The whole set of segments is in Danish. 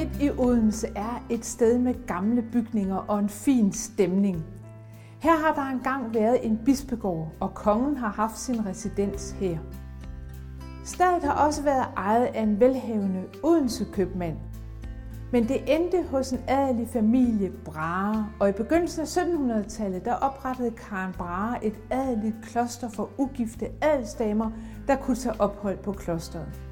midt i Odense er et sted med gamle bygninger og en fin stemning. Her har der engang været en bispegård, og kongen har haft sin residens her. Stedet har også været ejet af en velhavende Odense købmand. Men det endte hos en adelig familie Brahe, og i begyndelsen af 1700-tallet der oprettede Karen Brahe et adeligt kloster for ugifte adelsdamer, der kunne tage ophold på klosteret.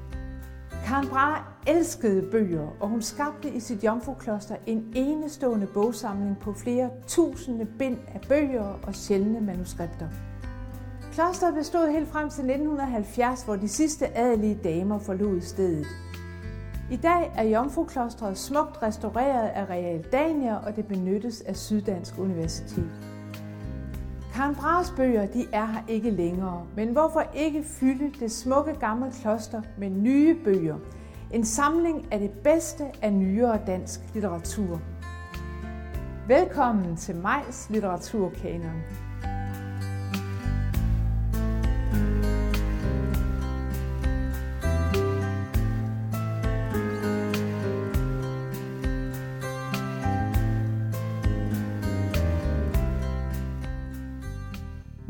Karen Brahe elskede bøger, og hun skabte i sit jomfrukloster en enestående bogsamling på flere tusinde bind af bøger og sjældne manuskripter. Klosteret bestod helt frem til 1970, hvor de sidste adelige damer forlod stedet. I dag er Jomfruklostret smukt restaureret af Real Dania, og det benyttes af Syddansk Universitet. Karen Brahes bøger de er her ikke længere, men hvorfor ikke fylde det smukke gamle kloster med nye bøger? En samling af det bedste af nyere dansk litteratur. Velkommen til Majs Litteraturkanon.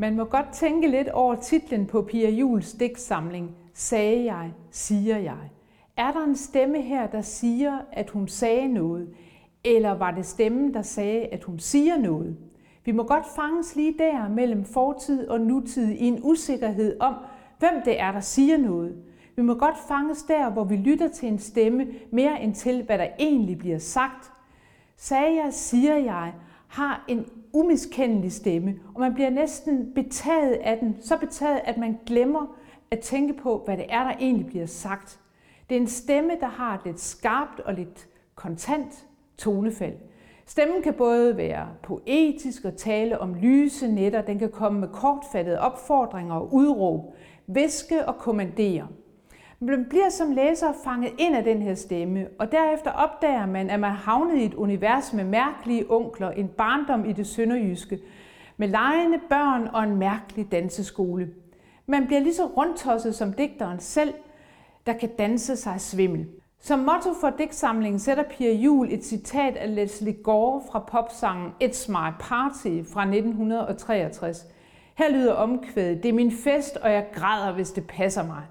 Man må godt tænke lidt over titlen på Pia Jules digtsamling, Sagde jeg, siger jeg. Er der en stemme her, der siger, at hun sagde noget? Eller var det stemmen, der sagde, at hun siger noget? Vi må godt fanges lige der mellem fortid og nutid i en usikkerhed om, hvem det er, der siger noget. Vi må godt fanges der, hvor vi lytter til en stemme mere end til, hvad der egentlig bliver sagt. Sagde jeg, siger jeg, har en umiskendelig stemme, og man bliver næsten betaget af den, så betaget, at man glemmer at tænke på, hvad det er, der egentlig bliver sagt. Det er en stemme, der har et lidt skarpt og lidt kontant tonefald. Stemmen kan både være poetisk og tale om lyse nætter, den kan komme med kortfattede opfordringer og udråb, væske og kommandere. Man bliver som læser fanget ind af den her stemme, og derefter opdager man, at man havnet i et univers med mærkelige onkler, en barndom i det sønderjyske, med lejende børn og en mærkelig danseskole. Man bliver lige så rundtosset som digteren selv, der kan danse sig svimmel. Som motto for digtsamlingen sætter Pia Jul et citat af Leslie Gore fra popsangen It's My Party fra 1963. Her lyder omkvædet, det er min fest, og jeg græder, hvis det passer mig.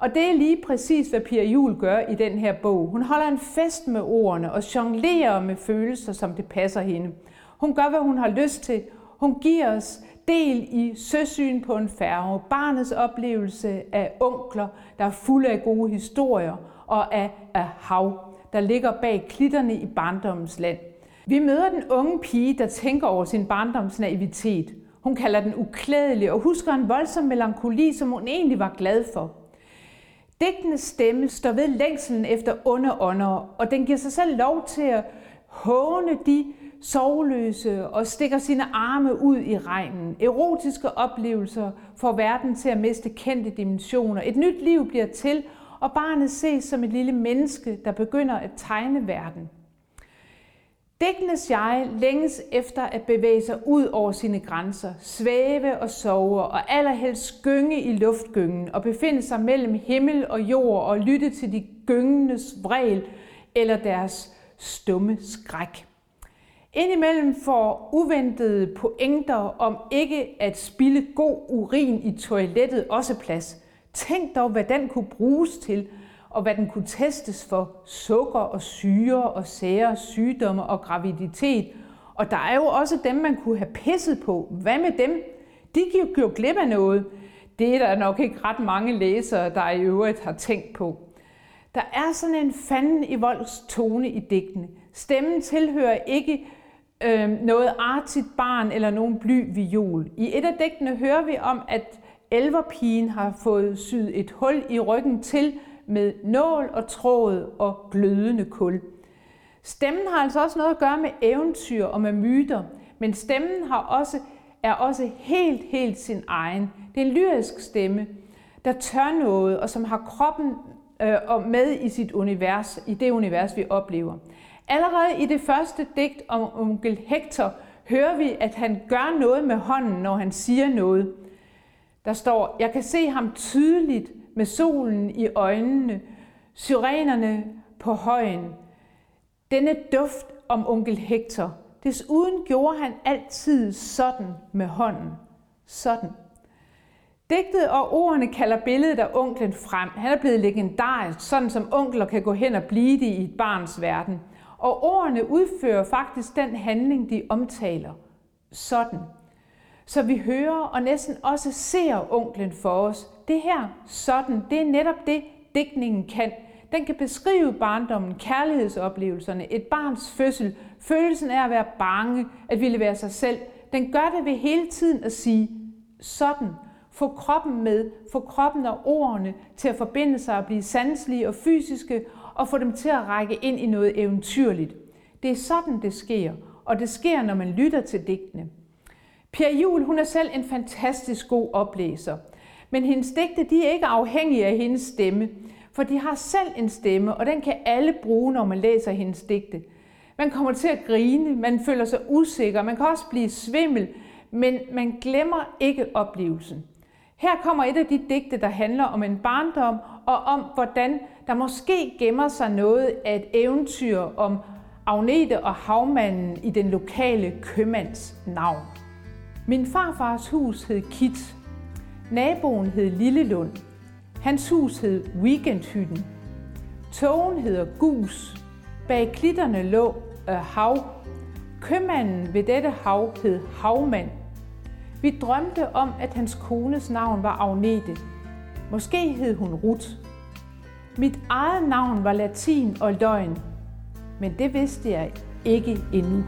Og det er lige præcis, hvad Pia Jul gør i den her bog. Hun holder en fest med ordene og jonglerer med følelser, som det passer hende. Hun gør, hvad hun har lyst til. Hun giver os del i søsyn på en færge, barnets oplevelse af onkler, der er fulde af gode historier, og af, af hav, der ligger bag klitterne i barndommens land. Vi møder den unge pige, der tænker over sin barndoms naivitet. Hun kalder den uklædelig og husker en voldsom melankoli, som hun egentlig var glad for. Digtenes stemme står ved længselen efter onde ånder, og den giver sig selv lov til at håne de sovløse og stikker sine arme ud i regnen. Erotiske oplevelser får verden til at miste kendte dimensioner. Et nyt liv bliver til, og barnet ses som et lille menneske, der begynder at tegne verden. Digtenes jeg længes efter at bevæge sig ud over sine grænser, svæve og sove og allerhelst gynge i luftgyngen og befinde sig mellem himmel og jord og lytte til de gyngendes vrel eller deres stumme skræk. Indimellem får uventede pointer om ikke at spille god urin i toilettet også plads. Tænk dog, hvad den kunne bruges til – og hvad den kunne testes for sukker og syre og sære sygdomme og graviditet. Og der er jo også dem, man kunne have pisset på. Hvad med dem? De gik jo glip af noget. Det er der nok ikke ret mange læsere, der i øvrigt har tænkt på. Der er sådan en fanden i volds tone i digtene. Stemmen tilhører ikke øh, noget artigt barn eller nogen bly viol. I et af digtene hører vi om, at elverpigen har fået syet et hul i ryggen til, med nål og tråd og glødende kul. Stemmen har altså også noget at gøre med eventyr og med myter, men stemmen har også, er også helt, helt sin egen. Det er en lyrisk stemme, der tør noget, og som har kroppen øh, med i sit univers, i det univers, vi oplever. Allerede i det første digt om onkel Hector hører vi, at han gør noget med hånden, når han siger noget. Der står, jeg kan se ham tydeligt med solen i øjnene, syrenerne på højen. Denne duft om onkel Hector. Desuden gjorde han altid sådan med hånden. Sådan. Digtet og ordene kalder billedet af onklen frem. Han er blevet legendarisk, sådan som onkler kan gå hen og blive det i et barns verden. Og ordene udfører faktisk den handling, de omtaler. Sådan. Så vi hører og næsten også ser onklen for os. Det her, sådan, det er netop det, digtningen kan. Den kan beskrive barndommen, kærlighedsoplevelserne, et barns fødsel, følelsen af at være bange, at ville være sig selv. Den gør det ved hele tiden at sige sådan. Få kroppen med, få kroppen og ordene til at forbinde sig og blive sanselige og fysiske, og få dem til at række ind i noget eventyrligt. Det er sådan, det sker, og det sker, når man lytter til digtene. Pia Jul, hun er selv en fantastisk god oplæser, men hendes digte de er ikke afhængige af hendes stemme, for de har selv en stemme, og den kan alle bruge, når man læser hendes digte. Man kommer til at grine, man føler sig usikker, man kan også blive svimmel, men man glemmer ikke oplevelsen. Her kommer et af de digte, der handler om en barndom og om, hvordan der måske gemmer sig noget af et eventyr om Agnete og havmanden i den lokale købmands navn. Min farfars hus hed Kit. Naboen hed Lillelund. Hans hus hed Weekendhytten. Togen hedder Gus. Bag klitterne lå øh, hav. Købmanden ved dette hav hed Havmand. Vi drømte om, at hans kones navn var Agnete. Måske hed hun Ruth. Mit eget navn var latin og løgn, men det vidste jeg ikke endnu.